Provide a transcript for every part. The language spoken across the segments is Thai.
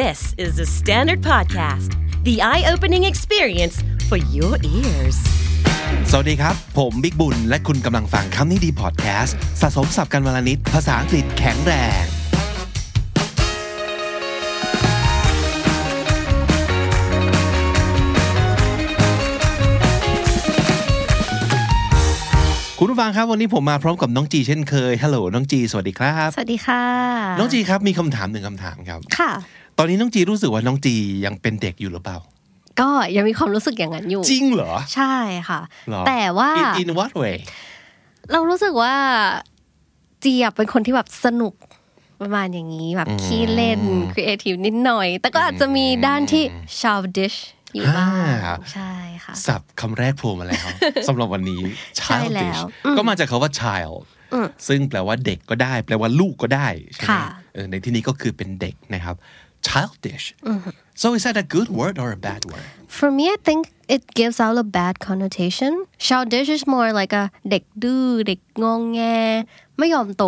This is the Standard Podcast, the eye opening experience for your ears. สวัสดีครับ ผมบิ๊กบุญ และคุณกำลังฟังคำนี้ดีพอดแคสต์สะสมสับกันวลนิด ภาษาอังกฤษแข็งแรง คุณผู้ฟังครับวันนี้ผมมาพร้อมกับน้องจีเช่นเคย ฮัลโหลน้องจี สวัสดีครับ สวัสดีค่ะ น้องจีครับมีคำถามหนึ่งคำถามครับ ค่ะ ตอนนี้น้องจีรู้สึกว่าน้องจียังเป็นเด็กอยู่หรือเปล่า ก็ยังมีความรู้สึกอย่างนั้นอยู่ จริงเหรอ ใช่ค่ะหรอแต่ว่า in in what way เรารู้สึกว่าเจียบเป็นคนที่แบบสนุกประมาณอย่างนี้แบบขี้เล่นครีเอทีฟนิดหน่อย แต่ก็อาจจะมีด้านที่ childish อยู่บ้างอ่าใช่ค่ะสับคำแรกโผล่มาแล้วสำหรับวันนี้ใช่แล้ childish วอืมก็มาจากคาว่า child ซึ่งแปลว่าเด็กก็ได้ แปลว่าลูกก็ได้ใช่ไหมค่ะเออในที่นี้ก็คือเป็นเด็กนะครับ childish so is that a good word or a bad word For me I think it gives out a bad connotation childish is more like a เด็กดื้อเด็กงองแงไม่ยอมโต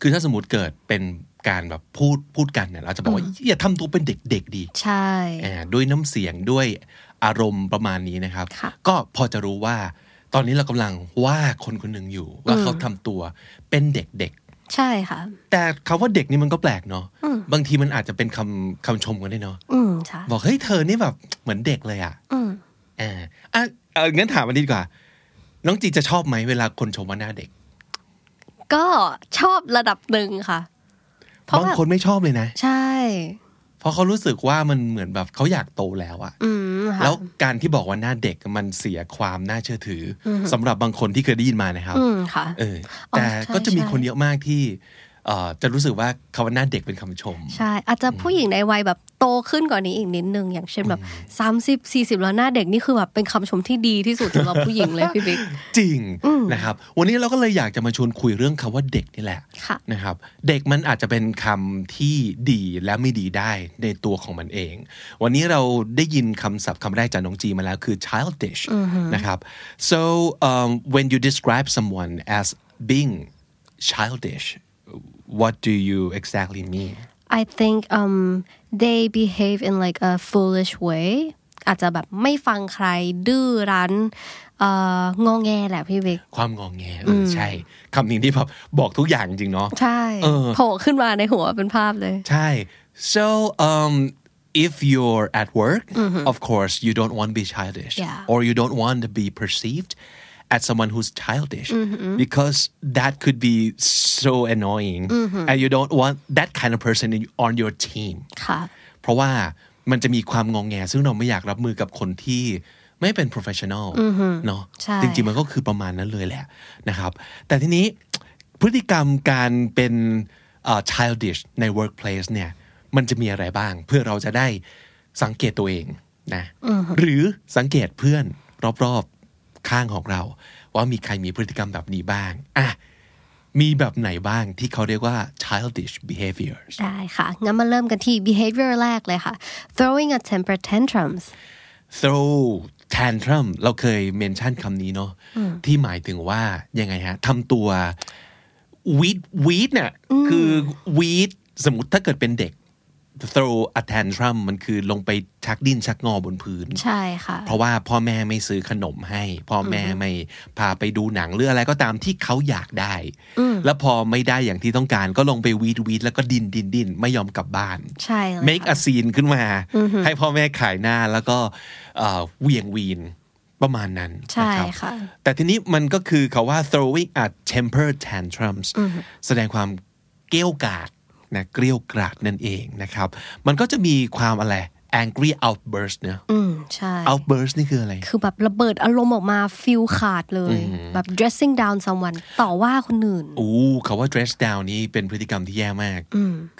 คือถ้าสมมติเกิดเป็นการแบบพูดพูดกันเนี่ยเราจะบอกว่าอย่าทำตัวเป็นเด็กๆดีใช่อ่าด้วยน้ำเสียงด้วยอารมณ์ประมาณนี้นะครับค่ะก็พอจะรู้ว่าตอนนี้เรากำลังว่าคนคนหนึ่งอยู่ว่าเขาทำตัวเป็นเด็ก ใช่ค่ะๆแต่คำว่าเด็กนี่มันก็แปลกเนาะบางทีมันอาจจะเป็นคำคำชมกันได้เนาะอืมใช่บอกเฮ้ยเธอนี่แบบเหมือนเด็กเลยอะอืมอ่าอะเอองั้นถามมันดีกว่า น้องจีจะชอบไหมเวลาคนชมว่าหน้าเด็ก ก็ชอบระดับหนึ่งค่ะเพราะบางแบบคนไม่ชอบเลยนะ ใช่ เพราะเขารู้สึกว่ามันเหมือนแบบเขาอยากโตแล้วอะอืมค่ะแล้วการที่บอกว่าหน้าเด็กมันเสียความน่าเชื่อถืออสำหรับบางคนที่เคยได้ยินมานะครับอืมค่ะเอออ๋อแต่ใช่ก็จะมีใช่คนเยอะมากที่เอ่อ จะรู้สึกว่าคำว่าหน้าเด็กเป็นคำชม ใช่ อาจจะผู้หญิงในวัยแบบโตขึ้นกว่านี้อีกนิดนึง อย่างเช่นแบบสามสิบสี่สิบแล้วหน้าเด็กนี่คือแบบเป็นคำชมที่ดีที่สุดสำหรับผู้หญิงเลยพี่บิ๊กจริงนะครับ วันนี้เราก็เลยอยากจะมาชวนคุยเรื่องคำว่าเด็กนี่แหละค่ะนะครับ เด็กมันอาจจะเป็นคำที่ดีและไม่ดีได้ในตัวของมันเอง วันนี้เราได้ยินคำศัพท์คำแรกจากน้องจีมาแล้วคือ childish นะครับ so um, when you describe someone as being childish what do you exactly mean I think um they behave in like a foolish way อาจจะแบบไม่ฟังใครดื้อรั้นเอ่องอแงแหละพี่บิ๊ก ความงองแงเออใช่คำนี้ที่แบบบอกทุกอย่างจริงๆเนาะ ใช่ เออ โผล่ขึ้นมาในหัวเป็นภาพเลย ใช่ so um if you're at work of course you don't want to be childish Yeah. or you don't want to be perceived as someone who's childish because that could be so annoying and you don't want that kind of person in- on your team ค่ะเพราะว่ามันจะมีความงองแงซึ่งเราไม่อยากรับมือกับคนที่ไม่เป็น professional เนาะใช่จริงๆ มันก็คือประมาณนั้นเลยแหละนะครับ แต่ทีนี้พฤติกรรมการเป็นเอ่อ childish ใน workplace เนี่ยมันจะมีอะไรบ้าง เพื่อเราจะได้สังเกตตัวเองนะหรือสังเกตเพื่อนรอบๆ ข้างของเรา ว่ามีใครมีพฤติกรรมแบบนี้บ้างอะมีแบบไหนบ้างที่เขาเรียกว่า childish behaviors ได้ค่ะ งั้นมาเริ่มกันที่ behavior แรกเลยค่ะ throwing a temper tantrums throw tantrum เราเคย mention คำนี้เนาะที่หมายถึงว่ายังไงฮะทำตัววีดวีดเนี่ยคือวีดสมมติถ้าเกิดเป็นเด็ก throw a tantrum มันคือลงไปชักดิ้นชักงอบนพื้น ใช่ค่ะ เพราะว่าพ่อแม่ไม่ซื้อขนมให้ พ่อแม่ไม่พาไปดูหนังหรืออะไรก็ตามที่เขาอยากได้ แล้วพอไม่ได้อย่างที่ต้องการก็ลงไปวีดวีดแล้วก็ดิ้นดิ้นดิ้นไม่ยอมกลับบ้าน ใช่เลย make ค่ะ a scene ขึ้นมา ให้พ่อแม่ขายหน้าแล้วก็เอ่อเหวียงวีนประมาณนั้นใช่นะครับค่ะ แต่ทีนี้มันก็คือคาว่า throwing a temper tantrums แสดงความเกรี้ยวกราด นะเกรี้ยวกราดนั่นเองนะครับ มันก็จะมีความอะไร angry outburst เนอะอืมใช่ outburst นี่คืออะไร คือแบบระเบิดอารมณ์ออกมาฟิลขาดเลย แบบ dressing down someone ต่อว่าคนอื่นอู้คาว่า dress down นี่เป็นพฤติกรรมที่แย่มาก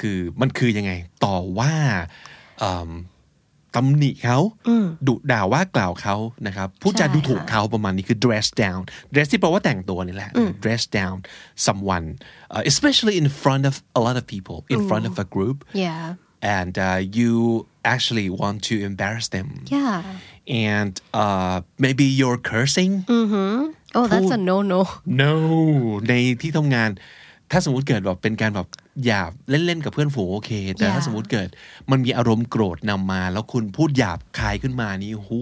คือมันคือยังไง ต่อว่าเอิ่ม ตำหนิเขาดุด่าว่ากล่าวเขานะครับพูดจาใช่ดูถูกค่ะเขาประมาณนี้คือ dress down dress ที่แปลว่าแต่งตัวนี่แหละ dress down someone uh, especially in front of a lot of people in front of a group yeah and uh, you actually want to embarrass them yeah and uh, maybe you're cursing oh that's a no no no ในที่ทำงาน ถ้าสมมติเกิดแบบเป็นการแบบหยาบเล่นๆกับเพื่อนฝูงโอเค แต่ถ้า Yeah. สมมติเกิดมันมีอารมณ์โกรธนำมา แล้วคุณพูดหยาบคายขึ้นมานี่หู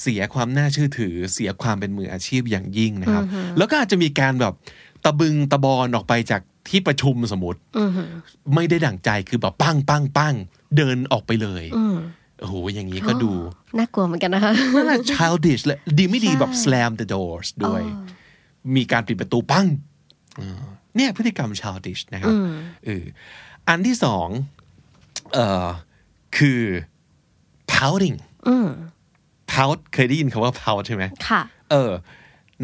เสียความน่าเชื่อถือ เสียความเป็นมืออาชีพอย่างยิ่งนะครับ แล้วก็อาจจะมีการแบบตะบึงตะบอนออกไปจากที่ประชุมสมมติไม่ได้ดั่งใจคือแบบปั้งปั้งปั้งเดินออกไปเลยโอ้โหอย่างนี้ก็ดู น่ากลัวเหมือนกันนะคะนั่นแหละ childish และดีไม่ดีแบบ slam the doors ด้วย มีการปิดประตูปั้งอ่า เนี่ยพฤติกรรม childish นะครับเอออันที่สองเอ่อคือ pouting pout เคยได้ยินคำว่า pout ใช่ไหมค่ะ เออ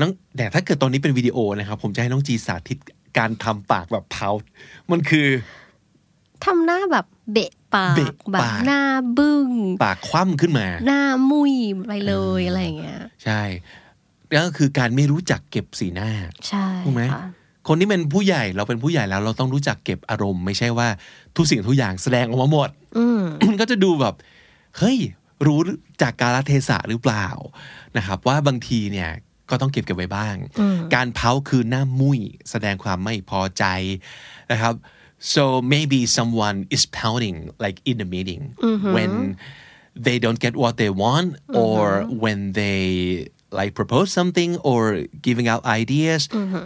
น้องแต่ถ้าเกิดตอนนี้เป็นวิดีโอนะครับ ผมจะให้น้องจีสาธิตการทำปากแบบ pout มันคือทำหน้าแบบเบะปากเบะแบบปากหน้าบึ้ง ปากคว่ำขึ้นมา หน้ามุยไปเลยอะไรอย่างเงี้ย ใช่ แล้วก็คือการไม่รู้จักเก็บสีหน้า ใช่ถูกไหม ค่ะคนที่เป็นผู้ใหญ่เราเป็นผู้ใหญ่แล้ว เราต้องรู้จักเก็บอารมณ์ ไม่ใช่ว่าทุกสิ่งทุกอย่างแสดงออกมาหมดอืมมันก็จะดูแบบเฮ้ยรู้จากกาลเทศะหรือเปล่านะครับ ว่าบางทีเนี่ยก็ต้องเก็บเก็บไว้บ้าง การเผาคือหน้ามุ้ยแสดงความไม่พอใจนะครับ so maybe someone is pouting like in the meeting when they don't get what they want or when they like propose something or giving out ideas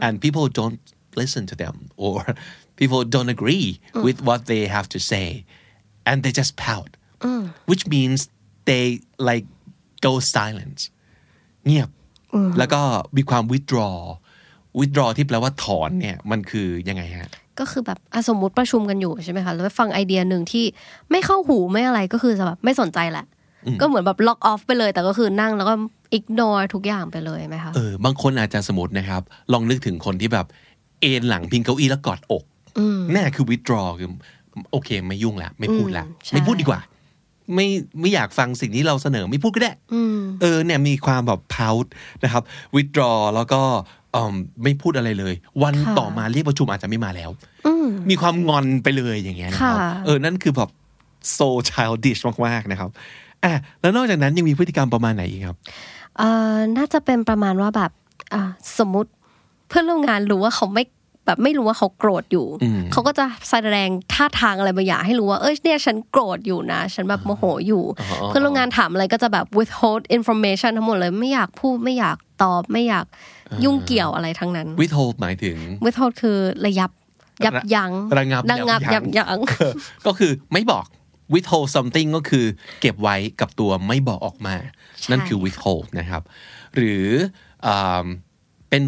and people don't listen to them or people don't agree with what they have to say and they just pout which means they like go silent เงียบ แล้วก็มีความ withdraw withdraw ที่แปลว่าถอนเนี่ยมันคือยังไงฮะ ก็คือแบบอ่ะสมมุติประชุมกันอยู่ใช่ไหมคะแล้วไปฟังไอเดียหนึ่งที่ไม่เข้าหูไม่อะไรก็คือจะแบบไม่สนใจแหละ ก็เหมือนแบบล็อกออฟไปเลย แต่ก็คือนั่งแล้วก็ ignore ทุกอย่างไปเลยไหมคะเออบางคนอาจจะสมมตินะครับ ลองนึกถึงคนที่แบบเอนหลังพิงเก้าอี้แล้วกอดอกนั่นคือ withdraw คือโอเค ไม่ยุ่งละไม่พูดละอืมใช่ไม่พูดดีกว่า ไม่ไม่อยากฟังสิ่งที่เราเสนอไม่พูดก็ได้เออเนี่ยมีความแบบ pout นะครับ withdraw แล้วก็เอิ่มไม่พูดอะไรเลย วันค่ะต่อมาเรียกประชุมอาจจะไม่มาแล้วมีความงอนไปเลยอย่างเงี้ยนะครับค่ะเออนั่นคือแบบ so childish มากๆนะครับ อะแล้วนอกจากนั้นยังมีพฤติกรรมประมาณไหนอีกครับเอ่อน่าจะเป็นประมาณว่าแบบอะสมมุติเพื่อนร่วมงานรู้ว่าเขาไม่แบบไม่รู้ว่าเขาโกรธอยู่ เขาก็จะแสดงท่าทางอะไรบางอย่างให้รู้ว่าเอ้ยเนี่ยฉันโกรธอยู่นะ ฉันแบบโมโหอยู่ เพื่อนร่วมงานถามอะไรก็จะแบบ withhold information ทั้งหมดเลยไม่อยากพูดไม่อยากตอบไม่อยากยุ่งเกี่ยวอะไรทั้งนั้น withhold หมายถึง withhold คือระยับยับยั้งระงับระงับยัยับบยั้ยั้งงก็คือไม่บอก withhold something ก็คือเก็บไว้กับตัวไม่บอกออกมา นั่นคือ withhold นะครับ หรืออ่าเป็น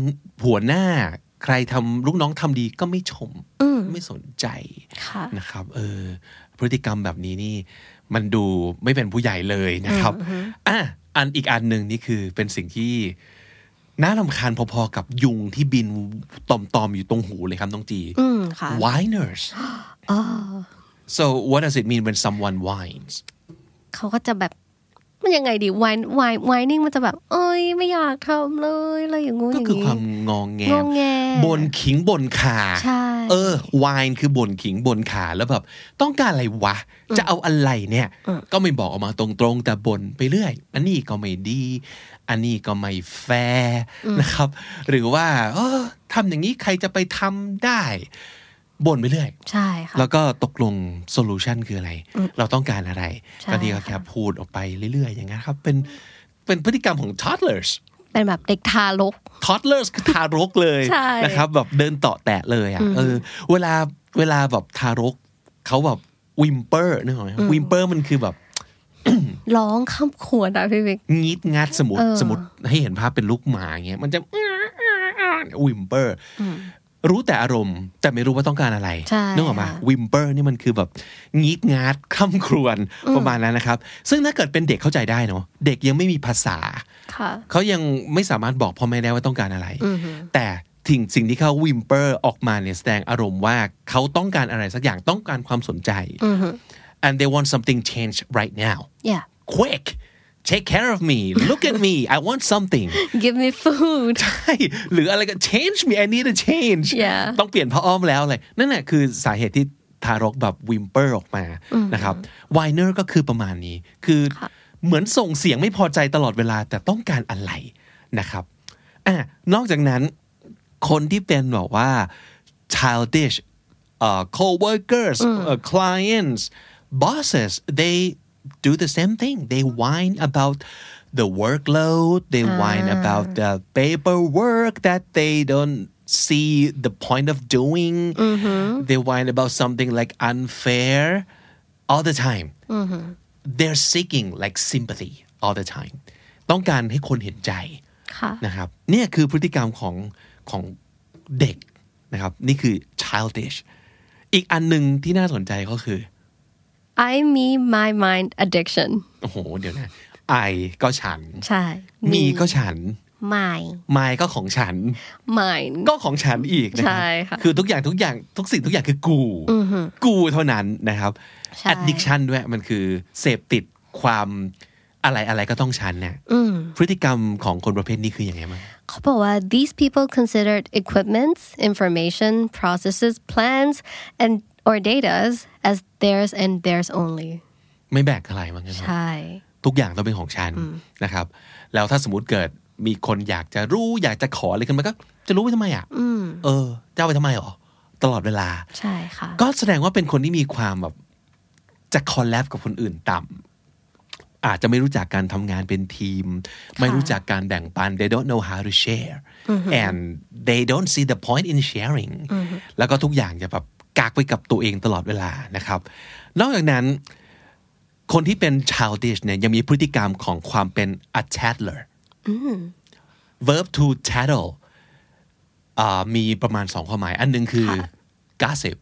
หัวหน้าใครทำลูกน้องทำดีก็ไม่ชมไม่สนใจค่ะนะครับ เออ พฤติกรรมแบบนี้นี่ มันดูไม่เป็นผู้ใหญ่เลยนะครับอะอันอีกอันหนึ่งนี่คือเป็นสิ่งที่น่าลำคาญพอๆกับยุงที่บินตอมๆอยู่ตรงหูเลยครับน้องจีอืมค่ะ whiners so what does it mean when someone whines เขาก็จะแบบมันยังไงดี wine wine whining มันจะแบบ เอ้ยไม่อยากทำเลยอะไรอย่างงู้นอก็ย่างคือนี้ความงองแงงอแงบนขิงบนขาใช่เออ wine คือบนขิงบนขาแล้วแบบ ต้องการอะไรวะ จะเอาอะไรเนี่ย ก็ไม่บอกออกมาตรงๆ แต่บ่นไปเรื่อย อันนี้ก็ไม่ดี อันนี้ก็ไม่แฟร์นะครับ หรือว่า เออทำอย่างนี้ใครจะไปทำได้ บ่นไปเรื่อยใช่ค่ะแล้วก็ตกลงsolution คืออะไร เราต้องการอะไรใช่บางทีก็แค่ค่ะพูดออกไปเรื่อยๆ อย่างนั้นครับ เป็นเป็นพฤติกรรมของ toddlers เป็นแบบเด็กทารก toddlers คือทารกเลยใช่นะครับแบบเดินเตาะแตะเลยอะเออเวลาเวลาแบบทารกเขาแบบ whimper นึกออกไหม whimper มันคือแบบร้องข้ามขวดอะพี่บิ๊กงีดงัดสมมติเออสมมติให้เห็นภาพเป็นลูกหมาอย่างเงี้ยมันจะ whimper รู้แต่อารมณ์ แต่ไม่รู้ว่าต้องการอะไรใช่นึกออกมาค่ะวิมเปอร์นี่มันคือแบบงีดงัดคร่ำครวญประมาณนั้นนะครับ ซึ่งถ้าเกิดเป็นเด็กเข้าใจได้เนาะเด็กยังไม่มีภาษาค่ะเขายังไม่สามารถบอกพ่อแม่ได้ว่าต้องการอะไร แต่สิ่งสิ่งที่เขาวิมเปอร์ออกมาเนี่ยแสดงอารมณ์ว่าเขาต้องการอะไรสักอย่างต้องการความสนใจ and they want something changed right now yeah quick take care of me look at me I want something give me food ใช่หรืออะไรก็ change me I need a change Yeah ต้องเปลี่ยนผ้าอ้อมแล้วอะไรนั่นแหละคือสาเหตุที่ทารกแบบวิมเปอร์ออกมานะครับ whiner ก็คือประมาณนี้ คือเหมือนส่งเสียงไม่พอใจตลอดเวลาแต่ต้องการอะไรนะครับอะนอกจากนั้น คนที่เป็นบอกว่า childish uh, co-workers uh, clients bosses they do the same thing they whine about the workload they whine about the paperwork that they don't see the point of doing they whine about something like unfair all the time they're seeking like sympathy all the time ต้องการให้คนเห็นใจ ค่ะ นะครับเนี่ยคือพฤติกรรมของของเด็กนะครับ นี่คือ childish อีกอันหนึ่งที่น่าสนใจก็คือ I me my mind addiction โอ้โห เดี๋ยวนะ I ก็ฉัน ใช่ มีก็ฉัน my my ก็ของฉัน mind ก็ของฉันอีกนะครัใช่ค่ะคือทุกอย่างทุกอย่างทุกสิ่งทุกอย่างคือกู กูเท่านั้นนะครับใช่ addiction ด้วยมันคือเสพติดความอะไรอะไรก็ต้องฉันเนี่ยพฤติกรรมของคนประเภทนี้คือยังไงบ้างเขาบอกว่า these people considered equipment information processes plans and or data as theirs and theirs only ไม่แบกอะไรมั้งใช่ไหมใช่ ทุกอย่างต้องเป็นของฉันนะครับ แล้วถ้าสมมติเกิดมีคนอยากจะรู้อยากจะขออะไรขึ้นมาก็ จะรู้ไปทำไมอะเออจะเอาไปทำไมหรอตลอดเวลา ใช่ค่ะ ก็แสดงว่าเป็นคนที่มีความแบบจะคอลแลบกับคนอื่นต่ำอาจจะไม่รู้จักการทำงานเป็นทีม ไม่รู้จักการแบ่งปัน they don't know how to share and they don't see the point in sharing แล้วก็ทุกอย่างจะแบบ กักไว้กับตัวเองตลอดเวลานะครับ นอกจากนั้น คนที่เป็น childish เนี่ยยังมีพฤติกรรมของความเป็น a tattler verb to tattle อ่ามีประมาณสองความหมาย อันหนึงคือ gossip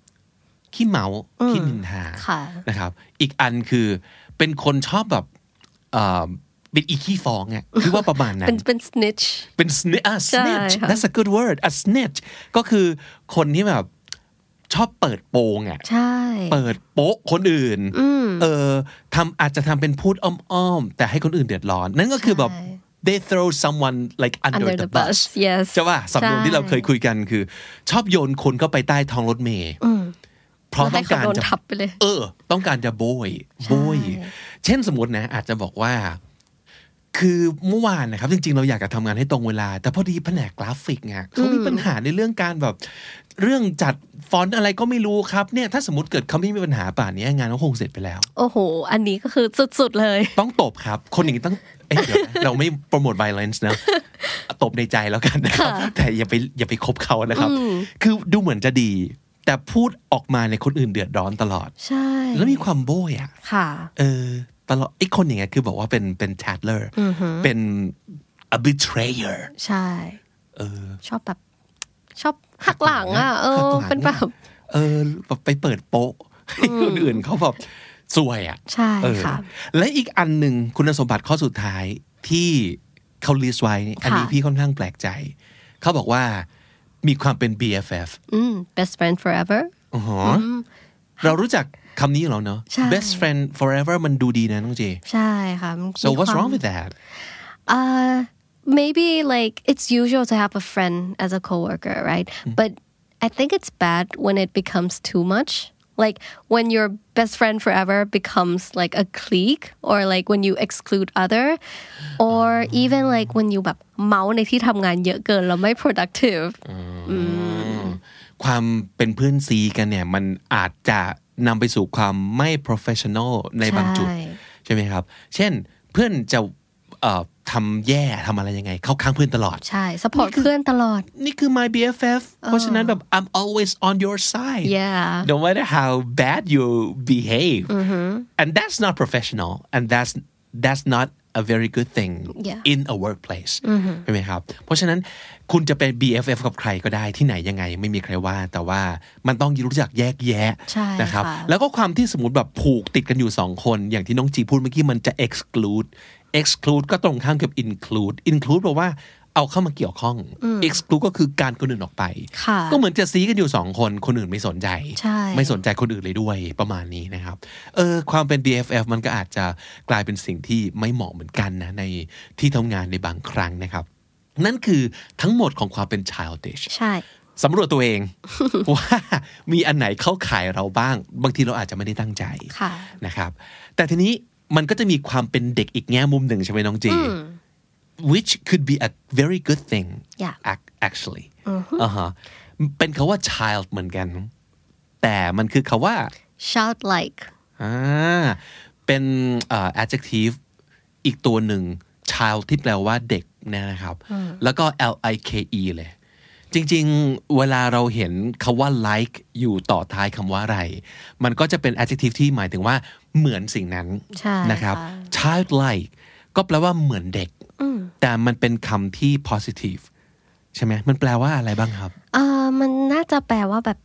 ขี้เมาขี้นินทาค่ะนะครับ อีกอันคือเป็นคนชอบแบบอ่าเป็นอีขี้ฟองอะคือว่าประมาณนั้เป็นนเป็น snitch เป็น snitch อะใช่ snitch ค่ะ that's a good word a snitch ก็คือคนที่แบบ ชอบเปิดโปงอะใช่ เปิดโป๊ะคนอื่นเออทำอาจจะทำเป็นพูดอ้อมๆแต่ให้คนอื่นเดือดร้อน นั่นก็คือแบบใช่ they throw someone like under, under the the bus bus yes ใช่ป่ะสำนวนที่เราเคยคุยกันคือ ชอบโยนคนเข้าไปใต้ท้องรถเมล์เพราะให้ต้องเขาการโดนจะทับไปเลยเออ ต้องการจะโบยโบย เช่นสมมตินะ อาจจะบอกว่า คือเมื่อวานนะครับ จริง ๆ เราอยากจะทำงานให้ตรงเวลา แต่พอดีแผนกกราฟิกไงเขามีปัญหาในเรื่องการแบบ เรื่องจัดฟอนต์อะไรก็ไม่รู้ครับเนี่ยถ้าสมมติเกิดเขาไม่มีปัญหาป่านนี้งานก็คงเสร็จไปแล้ว โอ้โห อันนี้ก็คือสุดๆเลย ต้องตบครับ คนอย่างนี้ต้องเอ้ยเดี๋ยวนะเราไม่โปรโมท violence นะตบในใจแล้วกันนะครับ แต่อย่าไปอย่าไปคบเขานะครับ คือดูเหมือนจะดี แต่พูดออกมาในยคนอื่นเดือดร้อนตลอด ใช่ แล้วมีความโบยอะค่ะ เออ ตลอดไอ้คนอย่างเงี้ยคือบอกว่าเป็นเป็น tattler เป็น a betrayer ใช่เออชอบแบบชอบหักหลังอะเอหักอหลังเป็นแบบเออแบบไปเปิดโป๊ะให้คนอื่นเขาแบบสวยอะใช่เออค่ะและอีกอันหนึ่งคุณสมบัติข้อสุดท้ายที่เขาลิสต์ไว้นี่อันนี้ค่ะพี่ค่อนข้างแปลกใจ เขาบอกว่ามีความเป็น BFF อืม best friend forever อ๋อเรารู้จัก คำนี้อยู่แล้วเนาะใช่ best friend forever มันดูดีนะน้องเจใช่ค่ะมัน so มี what's ความ wrong with that Uh, maybe like it's usual to have a friend as a coworker, right? But I think it's bad when it becomes too much. Like when your best friend forever becomes like a clique, or like when you exclude other, or even like when you แบบเมาในที่ทำงานเยอะเกินแล้วไม่ productive ความเป็นเพื่อนซีกันเนี่ยมันอาจจะ นำไปสู่ความไม่ professional ในบางจุด ใช่ใช่ไหมครับ เช่นเพื่อนจะเอ่อทำแย่ทำอะไรยังไง เข้าข้างเพื่อนตลอด ใช่ support เพื่อนตลอด นี่คือ my BFF เพราะฉะนั้นแบบ I'm always on your side Yeah. no matter how bad you behave and that's not professional and that's that's not a very good thing Yeah. in a workplace ใช่ไหมครับ เพราะฉะนั้นคุณจะเป็น BFF กับใครก็ได้ที่ไหนยังไง ไม่มีใครว่า แต่ว่ามันต้องรู้จักแยกแยะใช่นะครับค่ะแล้วก็ความที่สมมติแบบผูกติดกันอยู่สองคน อย่างที่น้องจีพูดเมื่อกี้มันจะ exclude exclude ก็ตรงข้ามกับ include include แปลว่า เอาเข้ามาเกี่ยวข้อง exclude ก็คือการคนอื่นออกไปค่ะก็เหมือนจะซีกันอยู่สองคนคนอื่นไม่สนใจใช่ไม่สนใจคนอื่นเลยด้วยประมาณนี้นะครับเออความเป็น BFF มันก็อาจจะกลายเป็นสิ่งที่ไม่เหมาะเหมือนกันนะในที่ทำงานในบางครั้งนะครับ นั่นคือทั้งหมดของความเป็น childish ใช่สำรวจตัวเองว่ามีอันไหนเข้าข่ายเราบ้าง บางทีเราอาจจะไม่ได้ตั้งใจค่ะนะครับ แต่ทีนี้มันก็จะมีความเป็นเด็กอีกแง่มุมหนึ่งใช่ไหมน้องจี which could be a very good thing Yeah. ac- actually อ่าฮะเป็นคาว่า child เหมือนกัน แต่มันคือคาว่า shout like อ่าเป็นเอ่อ adjective อีกตัวหนึ่ง child ที่แปลว่าเด็กเนยนะครับ แล้วก็ L I K E เลยจริงๆ เวลาเราเห็นคาว่า like อยู่ต่อท้ายคำว่าอะไร มันก็จะเป็น adjective ที่หมายถึงว่าเหมือนสิ่งนั้นใช่นะครับค่ะ childlike ก็แปลว่าเหมือนเด็ก แต่มันเป็นคำที่ positive ใช่ไหมมันแปลว่าอะไรบ้างครับอ่ามันน่าจะแปลว่าแบบ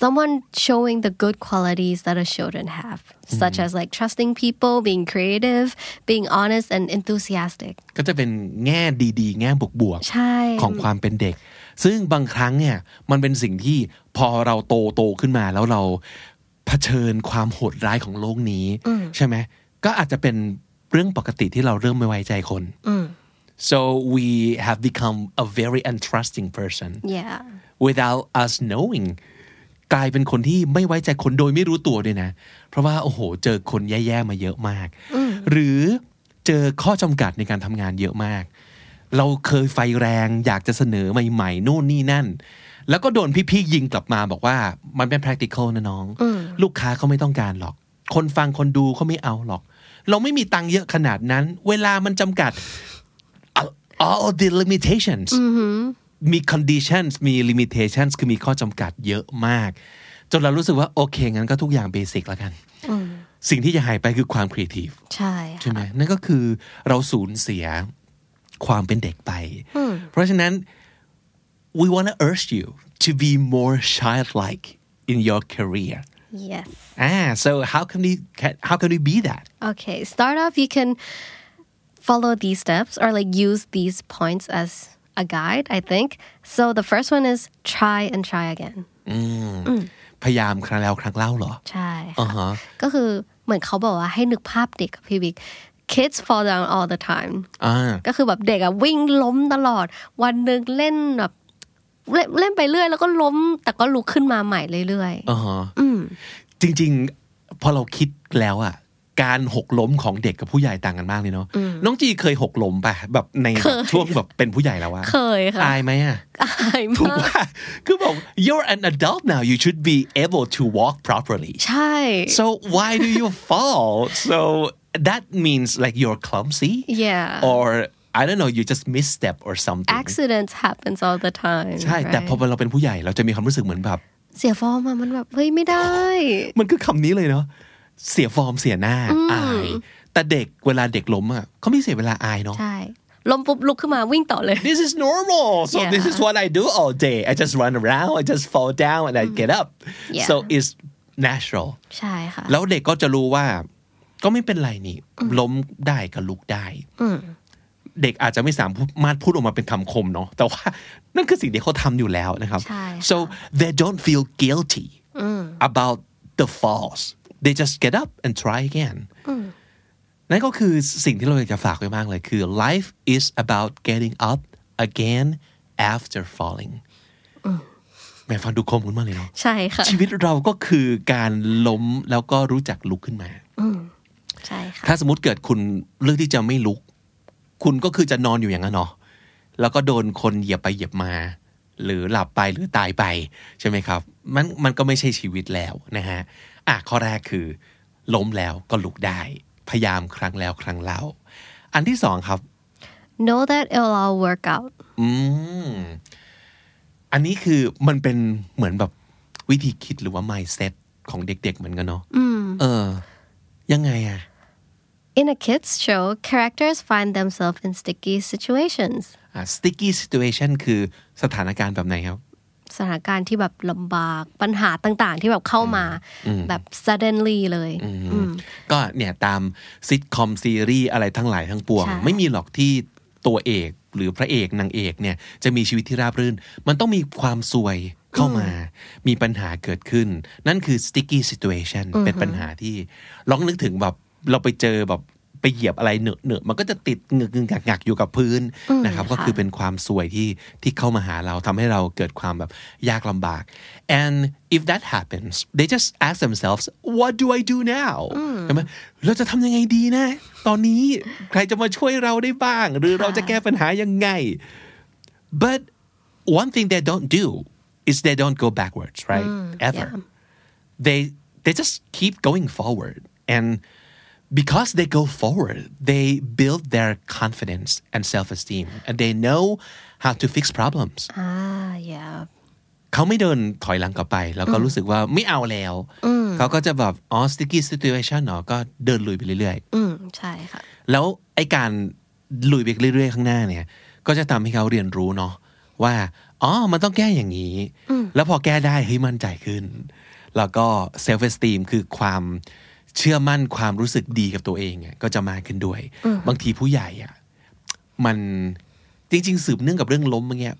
someone showing the good qualities that a children have such as like trusting people being creative being honest and enthusiastic ก็จะเป็นแง่ดีๆ แง่บวกๆใช่ของความเป็นเด็ก ซึ่งบางครั้งเนี่ยมันเป็นสิ่งที่พอเราโตโตขึ้นมาแล้วเราเผชิญความโหดร้ายของโลกนี้ ใช่ไหมก็อาจจะเป็น เรื่องปกติที่เราเริ่มไม่ไว้ใจคน so we have become a very untrusting person yeah without us knowing กลายเป็นคนที่ไม่ไว้ใจคนโดยไม่รู้ตัวด้วยนะ เพราะว่าโอ้โห เจอคนแย่ๆมาเยอะมาก หรือเจอข้อจำกัดในการทำงานเยอะมาก เราเคยไฟแรงอยากจะเสนอใหม่ๆ โน่นนี่นั่น แล้วก็โดนพี่ๆยิงกลับมาบอกว่ามันเป็น practical นะน้อง ลูกค้าเขาไม่ต้องการหรอก คนฟังคนดูเขาไม่เอาหรอก เราไม่มีตังค์เยอะขนาดนั้น เวลามันจำกัด all the limitations มี conditions มี limitations คือมีข้อจำกัดเยอะมาก จนเรารู้สึกว่า โอเค งั้นก็ทุกอย่างเบสิกแล้วกันสิ่งที่จะหายไปคือความ creative ใช่ใช่ไหมนั่นก็คือเราสูญเสียความเป็นเด็กไป เพราะฉะนั้น we want to urge you to be more childlike in your career yes ah so how can we how can we be that Okay, start off, you can follow these steps or like use these points as a guide, I think. So the first one is try and try again. พยายามครั้งแล้วครั้งเล่าเหรอ ใช่ อ่า ค่ะ ฮะ ก็คือเหมือนเขาบอกว่าให้นึกภาพเด็กอะพี่บิ๊ก kids fall down all the time อ่า ก็คือแบบเด็กอะวิ่งล้มตลอด วันหนึ่งเล่นแบบ เล่นเล่นไปเรื่อย แล้วก็ล้ม แต่ก็ลุกขึ้นมาใหม่เรื่อยอ่าฮะจริง ๆ พอเราคิดแล้วอะการหกล้มของเด็กกับผู้ใหญ่ต่างกันมากเลยเนาะน้องจีเคยหกล้มป่ะแบบในแบบช่วงแบบเป็นผู้ใหญ่แล้วอะๆเคยค่ะอายไหมอะอายถูกมากว่าคือบอก you're an adult now you should be able to walk properly ใช่ so why do you fall so that means like you're clumsy yeah or I don't know you just misstep or something accidents happens all the time ใช่ แต่ right? พอเราเป็นผู้ใหญ่เราจะมีความรู้สึกเหมือนแบบ เสียฟอร์มอะมันแบบเฮ้ยไม่ได้ มันคือคำนี้เลยเนาะเสียฟอร์มเสียหน้าอาย แต่เด็กเวลาเด็กล้มอะเขาไม่เสียเวลาอายเนาะใช่ล้มปุ๊บลุกขึ้นมาวิ่งต่อเลย This is normal so Yeah. this is what I do all day I just run around I just fall down and I get up Yeah. so it's natural ใช่ค่ะ แล้วเด็กก็จะรู้ว่า ก็ไม่เป็นไรนี่ ล้มได้ก็ลุกได้ เด็กอาจจะไม่สามารถพูดออกมาเป็นคำคมเนาะแต่ว่านั่นคือสิ่งที่เขาทำอยู่แล้วนะครับใช่ค่ะ so they don't feel guilty about the falls they just get up and try again นั่นก็คือสิ่งที่เราอยากจะฝากไว้มากเลยคือ life is about getting up again after falling แหม่ฟังดูคมขึ้นมากเลยเนาะใช่ค่ะชีวิตเราก็คือการล้มแล้วก็รู้จักลุกขึ้นมาใช่ค่ะถ้าสมมติเกิดคุณเลือกที่จะไม่ลุก คุณก็คือจะนอนอยู่อย่างนั้นเนาะแล้วก็โดนคนเหยียบไปเหยียบมา หรือหลับไปหรือตายไปใช่ไหมครับ มันมันก็ไม่ใช่ชีวิตแล้วนะฮะอะข้อแรกคือ ล้มแล้วก็ลุกได้ พยายามครั้งแล้วครั้งเล่า อันที่สองครับ know that it'll all work out อืมอันนี้คือมันเป็นเหมือนแบบวิธีคิดหรือว่า mindset ของเด็ก ๆ เหมือนกันเนาะเออ ยังไงอะ in a kids show characters find themselves in sticky situations อ่า sticky situation คือสถานการณ์แบบไหนครับ สถานการณ์ที่แบบลำบากปัญหาต่างๆ ที่แบบเข้ามาแบบ suddenly เลยอืมก็เนี่ยตามซิทคอมซีรีส์อะไรทั้งหลายทั้งปวงใช่ไม่มีหรอกที่ตัวเอกหรือพระเอกนางเอกเนี่ยจะมีชีวิตที่ราบรื่น มันต้องมีความซวยเข้ามา มีปัญหาเกิดขึ้น นั่นคือ sticky situation เป็นปัญหาที่ลองนึกถึงแบบ เราไปเจอแบบไปเหยียบอะไรเหนอะเนอะมันก็จะติดเงึกงงักๆอยู่กับพื้นนะครับ ก็คือเป็นความซวยที่ที่เข้ามาหาเราทำให้เราเกิดความแบบยากลำบาก and if that happens they just ask themselves what do I do now ใช่ไหมเราจะทำยังไงดีนะ ตอนนี้ใครจะมาช่วยเราได้บ้าง หรือเราจะแก้ปัญหายังไง but one thing they don't do is they don't go backwards right ever yeah. they they just keep going forward and because they go forward they build their confidence and self-esteem and they know how to fix problems ah yeah เขาไม่เดินถอยหลังกลับไป แล้วก็รู้สึกว่าไม่เอาแล้ว เขาก็จะแบบอ๋อ sticky situation เนาะก็เดินลุยไปเรื่อยอืมใช่ค่ะๆแล้วไอ้การลุยไปเรื่อยๆ ข้างหน้าเนี่ย ก็จะทำให้เขาเรียนรู้เนาะว่าอ๋อ มันต้องแก้อย่างนี้ แล้วพอแก้ได้เฮ้ยมั่นใจขึ้น แล้วก็ self esteem คือความ เชื่อมั่นความรู้สึกดีกับตัวเองอะก็จะมากขึ้นด้วย บางทีผู้ใหญ่อะมันจริง ๆ สืบเนื่องกับเรื่องล้มเมื่อกี้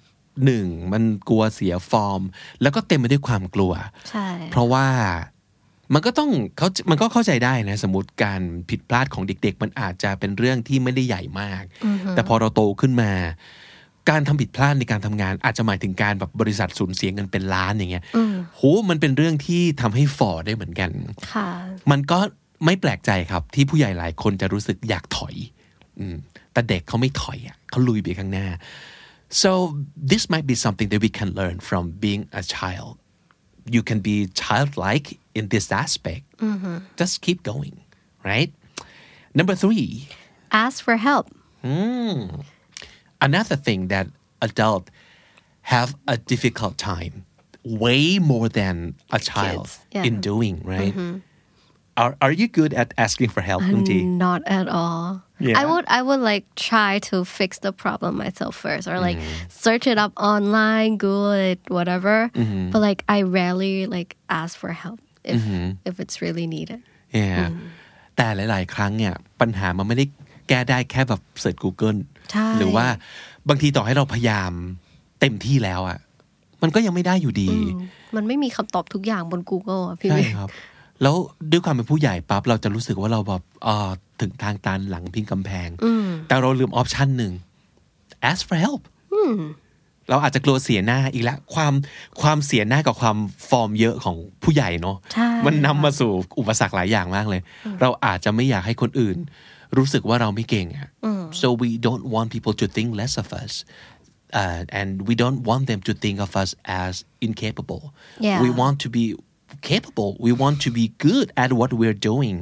หนึ่งมันกลัวเสียฟอร์ม แล้วก็เต็มไปด้วยความกลัวใช่เพราะว่ามันก็ต้องเขามันก็เข้าใจได้นะ สมมติการผิดพลาดของเด็ก ๆ มันอาจจะเป็นเรื่องที่ไม่ได้ใหญ่มาก แต่พอเราโตขึ้นมา การทำผิดพลาดในการทำงาน อาจจะหมายถึงการแบบบริษัทสูญเสียเงินเป็นล้านอย่างเงี้ยโหมันเป็นเรื่องที่ทำให้ฝ่อได้เหมือนกันค่ะมันก็ไม่แปลกใจครับที่ผู้ใหญ่หลายคนจะรู้สึกอยากถอยอืมแต่เด็กเขาไม่ถอยอะเขาลุยไปข้างหน้า so this might be something that we can learn from being a child you can be childlike in this aspect just keep going right number three ask for help another thing that adult have a difficult time way more than a child Kids, yeah. in doing right are, are you good at asking for help Kunti? not at all Yeah. I would I would like try to fix the problem myself first or like search it up online Google it whatever but like I rarely like ask for help if if it's really needed yeah แต่หลาย ๆ ครั้งเนี่ยปัญหามันไม่ได้แก้ได้แค่แบบเสิร์ช Google ใช่ หรือว่าบางทีต่อให้เราพยายามเต็มที่แล้วอะมันก็ยังไม่ได้อยู่ดี มันไม่มีคำตอบทุกอย่างบน Google อะพี่ใช่เมย์ครับ แล้วด้วยความเป็นผู้ใหญ่ปั๊บเราจะรู้สึกว่าเราแบบเอ่อถึงทางตันหลังพิงกำแพง แต่เราลืมออปชันหนึ่ง ask for help เราอาจจะกลัวเสียหน้าอีกแล้ว ความความเสียหน้ากับความฟอร์มเยอะของผู้ใหญ่เนาะใช่มันนำมาสู่อุปสรรคหลายอย่างมากเลย เราอาจจะไม่อยากให้คนอื่น รู้สึกว่าเราไม่เก่งอะ so we don't want people to think less of us uh, and we don't want them to think of us as incapable Yeah. we want to be capable we want to be good at what we're doing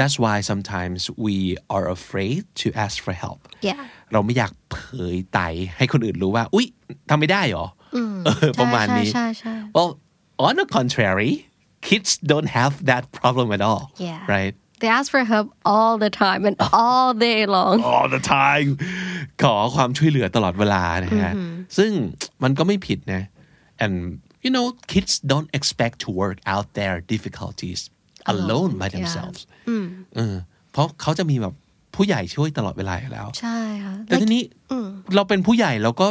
that's why sometimes we are afraid to ask for help yeah เราไม่อยากเผยไตให้คนอื่นรู้ว่า อุ๊ยทำไม่ได้เหรอเออประมาณนี้ใช่ใช่ใช่ well on the contrary kids don't have that problem at all Yeah. right they ask for help all the time and all day long all the time ขอความช่วยเหลือตลอดเวลานะฮะซึ่งมันก็ไม่ผิดนะ and you know kids don't expect to work out their difficulties alone by themselves เออเพราะเขาจะมีแบบผู้ใหญ่ช่วยตลอดเวลาอยู่แล้ว ใช่ค่ะแต่ทีนี้เราเป็นผู้ใหญ่เราก็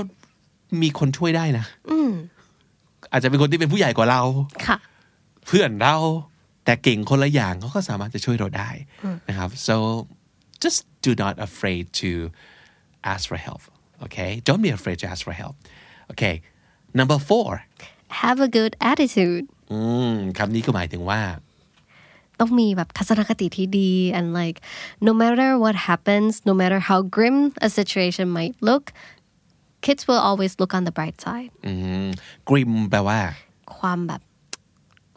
มีคนช่วยได้นะอาจจะเป็นคนที่เป็นผู้ใหญ่กว่าเราค่ะ เพื่อนเรา แต่เก่งคนละอย่างเขาก็สามารถจะช่วยเราได้นะครับ so just do not afraid to ask for help okay don't be afraid to ask for help okay number four have a good attitude อืมคำนี้ก็หมายถึงว่า ต้องมีแบบทัศนคติที่ดี and like no matter what happens no matter how grim a situation might look kids will always look on the bright side อืม grim แปลว่า ความแบบ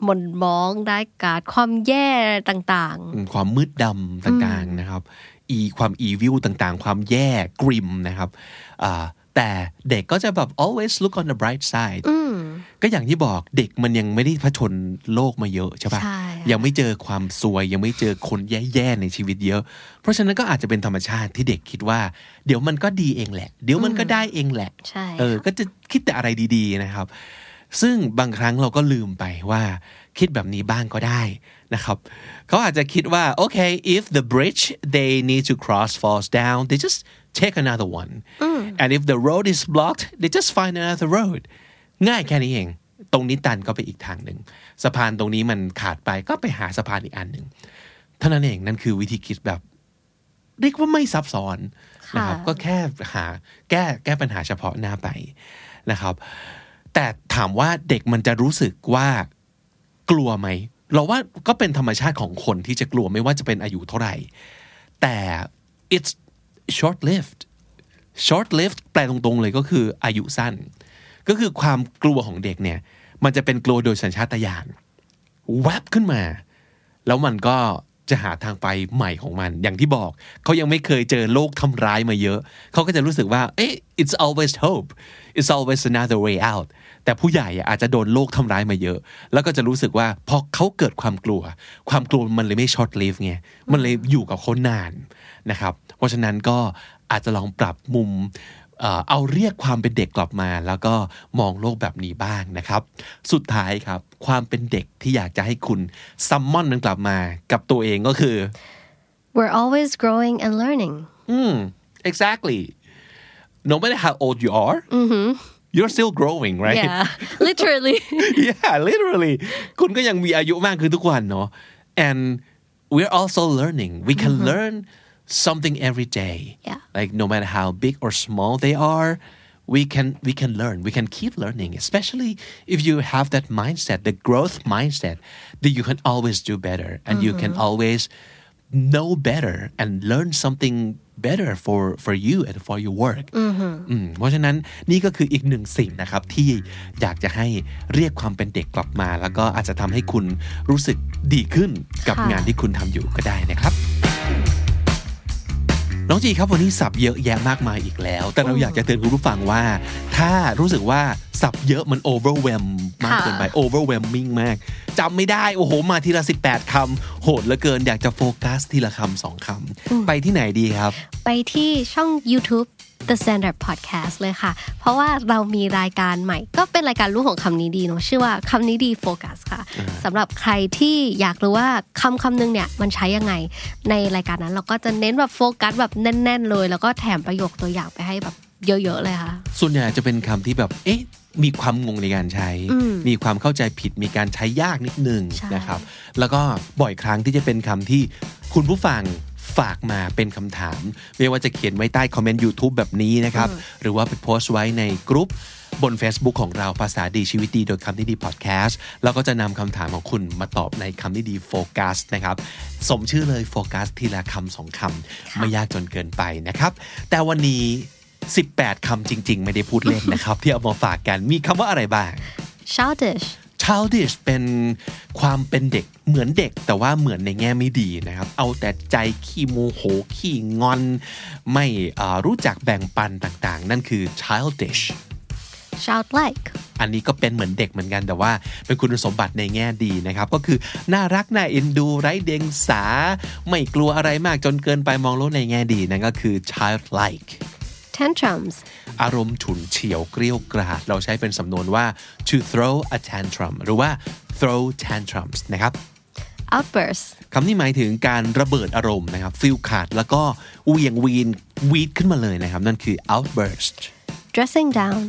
หม่นมองได้กาดความแย่ต่างอืมความมืดดำต่างๆนะครับ อีความอีวิวต่างๆ ความแย่กริมนะครับอ่าแต่เด็กก็จะแบบ always look on the bright side ก็อย่างที่บอกเด็กมันยังไม่ได้ผชนโลกมาเยอะใช่ปะใช่ค่ะยังไม่เจอความซวย ยังไม่เจอคนแย่ๆในชีวิตเยอะ เพราะฉะนั้นก็อาจจะเป็นธรรมชาติที่เด็กคิดว่า เดี๋ยวมันก็ดีเองแหละ เดี๋ยวมันก็ได้เองแหละใช่เออ ก็จะคิดแต่อะไรดี ๆนะครับ ซึ่งบางครั้งเราก็ลืมไปว่าคิดแบบนี้บ้างก็ได้นะครับเขาอาจจะคิดว่าโอเค if the bridge they need to cross falls down they just take another one and if the road is blocked they just find another road ง่ายแค่นี้เอง ตรงนี้ตันก็ไปอีกทางหนึ่งสะพานตรงนี้มันขาดไปก็ไปหาสะพานอีกอันหนึ่งเท่านั้นเองนั่นคือวิธีคิดแบบเรียกว่าไม่ซับซ้อนนะครับก็แค่หาแก้แก้ปัญหาเฉพาะหน้าไปนะครับ แต่ถามว่าเด็กมันจะรู้สึกว่ากลัวไหม เราว่าก็เป็นธรรมชาติของคนที่จะกลัวไม่ว่าจะเป็นอายุเท่าไหร่ แต่ it's short lived short lived แปลตรงๆเลยก็คืออายุสั้น ก็คือความกลัวของเด็กเนี่ย มันจะเป็นกลัวโดยสัญชาตญาณแวบขึ้นมา แล้วมันก็ จะหาทางไปใหม่ของมัน อย่างที่บอกเขายังไม่เคยเจอโลกทำร้ายมาเยอะ เขาก็จะรู้สึกว่าเอ๊ะ it's always hope it's always another way out แต่ผู้ใหญ่อะอาจจะโดนโลกทำร้ายมาเยอะ แล้วก็จะรู้สึกว่าพอเขาเกิดความกลัว ความกลัวมันเลยไม่ short live ไงมันเลยอยู่กับเขานานนะครับ เพราะฉะนั้นก็อาจจะลองปรับมุม เอ่อเอาเรียกความเป็นเด็กกลับมา แล้วก็มองโลกแบบนี้บ้างนะครับ สุดท้ายครับ ความเป็นเด็กที่อยากจะให้คุณซัมมอนมันกลับมากับตัวเองก็คือ we're always growing and learning exactly no matter how old you are you're still growing right yeah literally yeah literally คุณก็ยังมีอายุมากขึ้นทุกวันเนาะ and we're also learning we can learn something every day Yeah. like no matter how big or small they are we can we can learn we can keep learning especially if you have that mindset the growth mindset that you can always do better and you can always know better and learn something better for for you and for your work อืมเพราะฉะนั้นนี่ก็คืออีกหนึ่งสิ่งนะครับ ที่อยากจะให้เรียกความเป็นเด็กกลับมา แล้วก็อาจจะทำให้คุณรู้สึกดีขึ้นกับ ค่ะ งานที่คุณทำอยู่ก็ได้นะครับ น้องจีครับวันนี้สับเยอะแยะมากมายอีกแล้ว แต่เราอยากจะเตือนคุณผู้ฟังว่า ถ้ารู้สึกว่าสับเยอะมัน overwhelm มากเกินไป overwhelming มากจำไม่ได้โอ้โหมาทีละ 18คำโหดเหลือเกินอยากจะโฟกัสทีละคำสองคำไปที่ไหนดีครับ ไปที่ช่อง YouTube The Standard Podcast เลยค่ะ เพราะว่าเรามีรายการใหม่ ก็เป็นรายการรู้ของคำนี้ดีเนาะชื่อว่าคำนี้ดีโฟกัสค่ะสำหรับใครที่อยากรู้ว่าคำคำนึงเนี่ยมันใช้ยังไง ในรายการนั้นเราก็จะเน้นแบบโฟกัสแบบแน่น ๆ เลย แล้วก็แถมประโยคตัวอย่างไปให้แบบเยอะๆเลยค่ะ ส่วนใหญ่จะเป็นคำที่แบบเอ๊ะมีความงงในการใช้ มีความเข้าใจผิด มีการใช้ยากนิดนึงใช่นะครับ แล้วก็บ่อยครั้งที่จะเป็นคำที่คุณผู้ฟัง ฝากมาเป็นคำถาม ไม่ว่าจะเขียนไว้ใต้คอมเมนต์ YouTube แบบนี้นะครับ หรือว่าไปโพสต์ไว้ในกรุ๊ปบน Facebook ของเราภาษาดีชีวิตดีโดยคำนี้ดีพอดแคสต์แล้วก็จะนำคำถามของคุณมาตอบในคำนี้ดีโฟกัสนะครับ สมชื่อเลยโฟกัสทีละคำสองคำไม่ยากจนเกินไปนะครับ แต่วันนี้ 18 คำจริง ๆ ไม่ได้พูดเล่นนะครับ ที่เอามาฝากกันมีคำว่าอะไรบ้าง childish childish เป็นความเป็นเด็กเหมือนเด็ก แต่ว่าเหมือนในแง่ไม่ดีนะครับ เอาแต่ใจขี้โมโหขี้งอน ไม่อ่ารู้จักแบ่งปันต่างๆ นั่นคือ childish childlike อันนี้ก็เป็นเหมือนเด็กเหมือนกันแต่ว่าเป็นคุณสมบัติในแง่ดีนะครับ ก็คือน่ารักน่าเอ็นดูไร้เดียงสา ไม่กลัวอะไรมากจนเกินไปมองโลกในแง่ดีนั่นก็คือ childlike tantrums อารมณ์ฉุนเฉียวเกรี้ยวกราด เราใช้เป็นสำนวนว่า to throw a tantrum หรือว่า throw tantrums นะครับ outbursts คำนี้หมายถึงการระเบิดอารมณ์นะครับ ฟิลขาดแล้วก็เหวียงวีนวีดขึ้นมาเลยนะครับ นั่นคือ outburst dressing down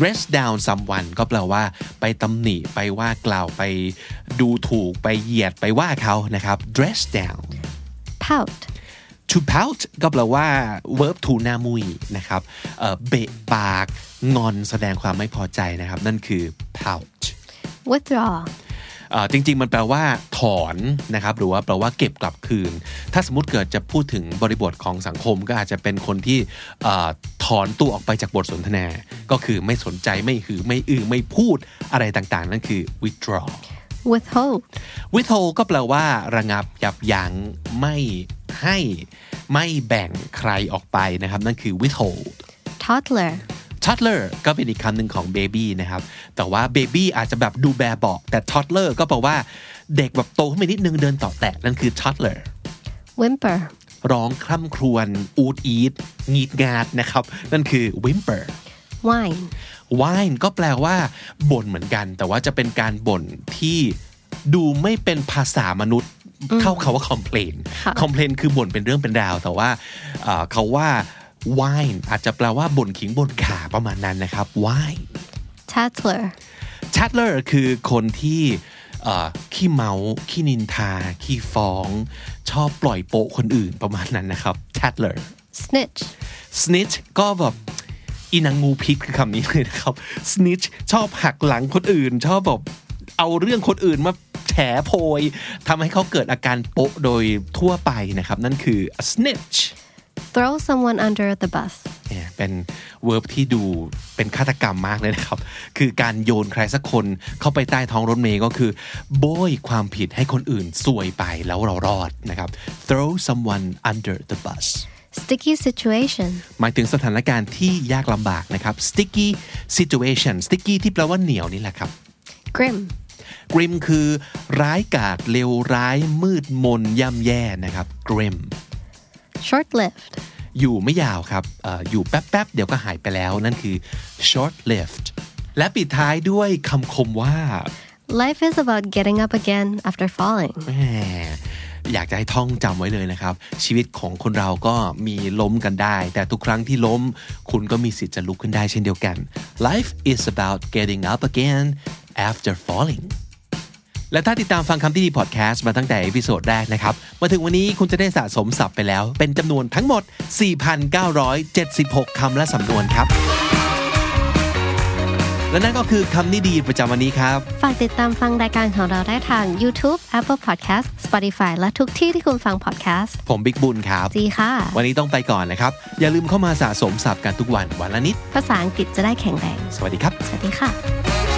dress down someone ก็แปลว่า ไปตำหนิไปว่ากล่าวไปดูถูกไปเหยียดไปว่าเขานะครับ dress down pout to pout ก็แปลว่า verb to หน้ามุยนะครับเอ่อเบะปากงอนแสดงความไม่พอใจนะครับ นั่นคือ pout withdraw เอ่อจริงๆ มันแปลว่า ถอนนะครับ หรือว่าแปลว่าเก็บกลับคืน ถ้าสมมติเกิดจะพูดถึงบริบทของสังคม ก็อาจจะเป็นคนที่เอ่อถอนตัวออกไปจากบทสนทนา ก็คือไม่สนใจไม่หือไม่อือไม่พูดอะไรต่างๆ นั่นคือ withdraw withhold withhold ก็แปลว่า ระงับยับยั้งไม่ ให้ไม่แบ่งใครออกไปนะครับ นั่นคือ withhold toddler toddler ก็เป็นอีกคำหนึ่งของ baby นะครับ แต่ว่า baby อาจจะแบบดูแบบบอก แต่ toddler ก็แปลว่าเด็กแบบโตขึ้นไปนิดนึงเดินต่อแตะนั่นคือ toddler whimper ร้องคร่ำครวญอูดอีดงีดงาดนะครับ นั่นคือ whimper whine whine ก็แปลว่าบ่นเหมือนกัน แต่ว่าจะเป็นการบ่นที่ดูไม่เป็นภาษามนุษย์ เข้าคาว่า complain ค่ะ complain คือบ่นเป็นเรื่องเป็นราว แต่ว่าเอ่อเขาว่า whine อาจจะแปลว่าบ่นขิงบ่นขาประมาณนั้นนะครับ whine tattler tattler คือคนที่เอ่อขี้เมา ขี้นินทา ขี้ฟ้อง ชอบปล่อยโปะคนอื่นประมาณนั้นนะครับ tattler snitch snitch ก็แบบอีนางงูพิษคือคำนี้เลยนะครับ snitch ชอบหักหลังคนอื่น ชอบแบบเอาเรื่องคนอื่นมาแฉ โพยทำให้เขาเกิดอาการโปะโดยทั่วไปนะครับ นั่นคือ a snitch throw someone under the bus Yeah เป็น verb ที่ดูเป็นฆาตกรรมมากเลยนะครับ คือการโยนใครสักคนเข้าไปใต้ท้องรถเมย์ก็คือโบยความผิดให้คนอื่นซวยไปแล้วเรารอดนะครับ throw someone under the bus sticky situation หมายถึงสถานการณ์ที่ยากลำบากนะครับ sticky situation sticky ที่แปลว่าเหนียวนี่แหละครับ grim grim คือ ร้ายกาจเลวร้ายมืดมนย่ำแย่นะครับ grim short lived อยู่ไม่ยาวครับเอออยู่แป๊บๆ เดี๋ยวก็หายไปแล้วนั่นคือ short lived และปิดท้ายด้วยคำคมว่า life is about getting up again after falling แหมอยากจะให้ท่องจำไว้เลยนะครับ ชีวิตของคนเราก็มีล้มกันได้ แต่ทุกครั้งที่ล้ม คุณก็มีสิทธิ์จะลุกขึ้นได้เช่นเดียวกัน life is about getting up again after falling และถ้าติดตามฟังคำนี้ดีพอดแคสต์มาตั้งแต่ episode แรกนะครับ มาถึงวันนี้คุณจะได้สะสมศัพท์ไปแล้ว เป็นจำนวนทั้งหมด 4,976 คำและสำนวนครับ และนั่นก็คือคำนี้ดีประจำวันนี้ครับ ฝากติดตามฟังรายการของเราได้ทาง YouTube Apple Podcast Spotify และทุกที่ที่คุณฟัง podcast ผมบิ๊กบุญครับ จีค่ะ วันนี้ต้องไปก่อนนะครับ อย่าลืมเข้ามาสะสมศัพท์กันทุกวันวันละนิด ภาษาอังกฤษจะได้แข็งแรง สวัสดีครับ สวัสดีค่ะ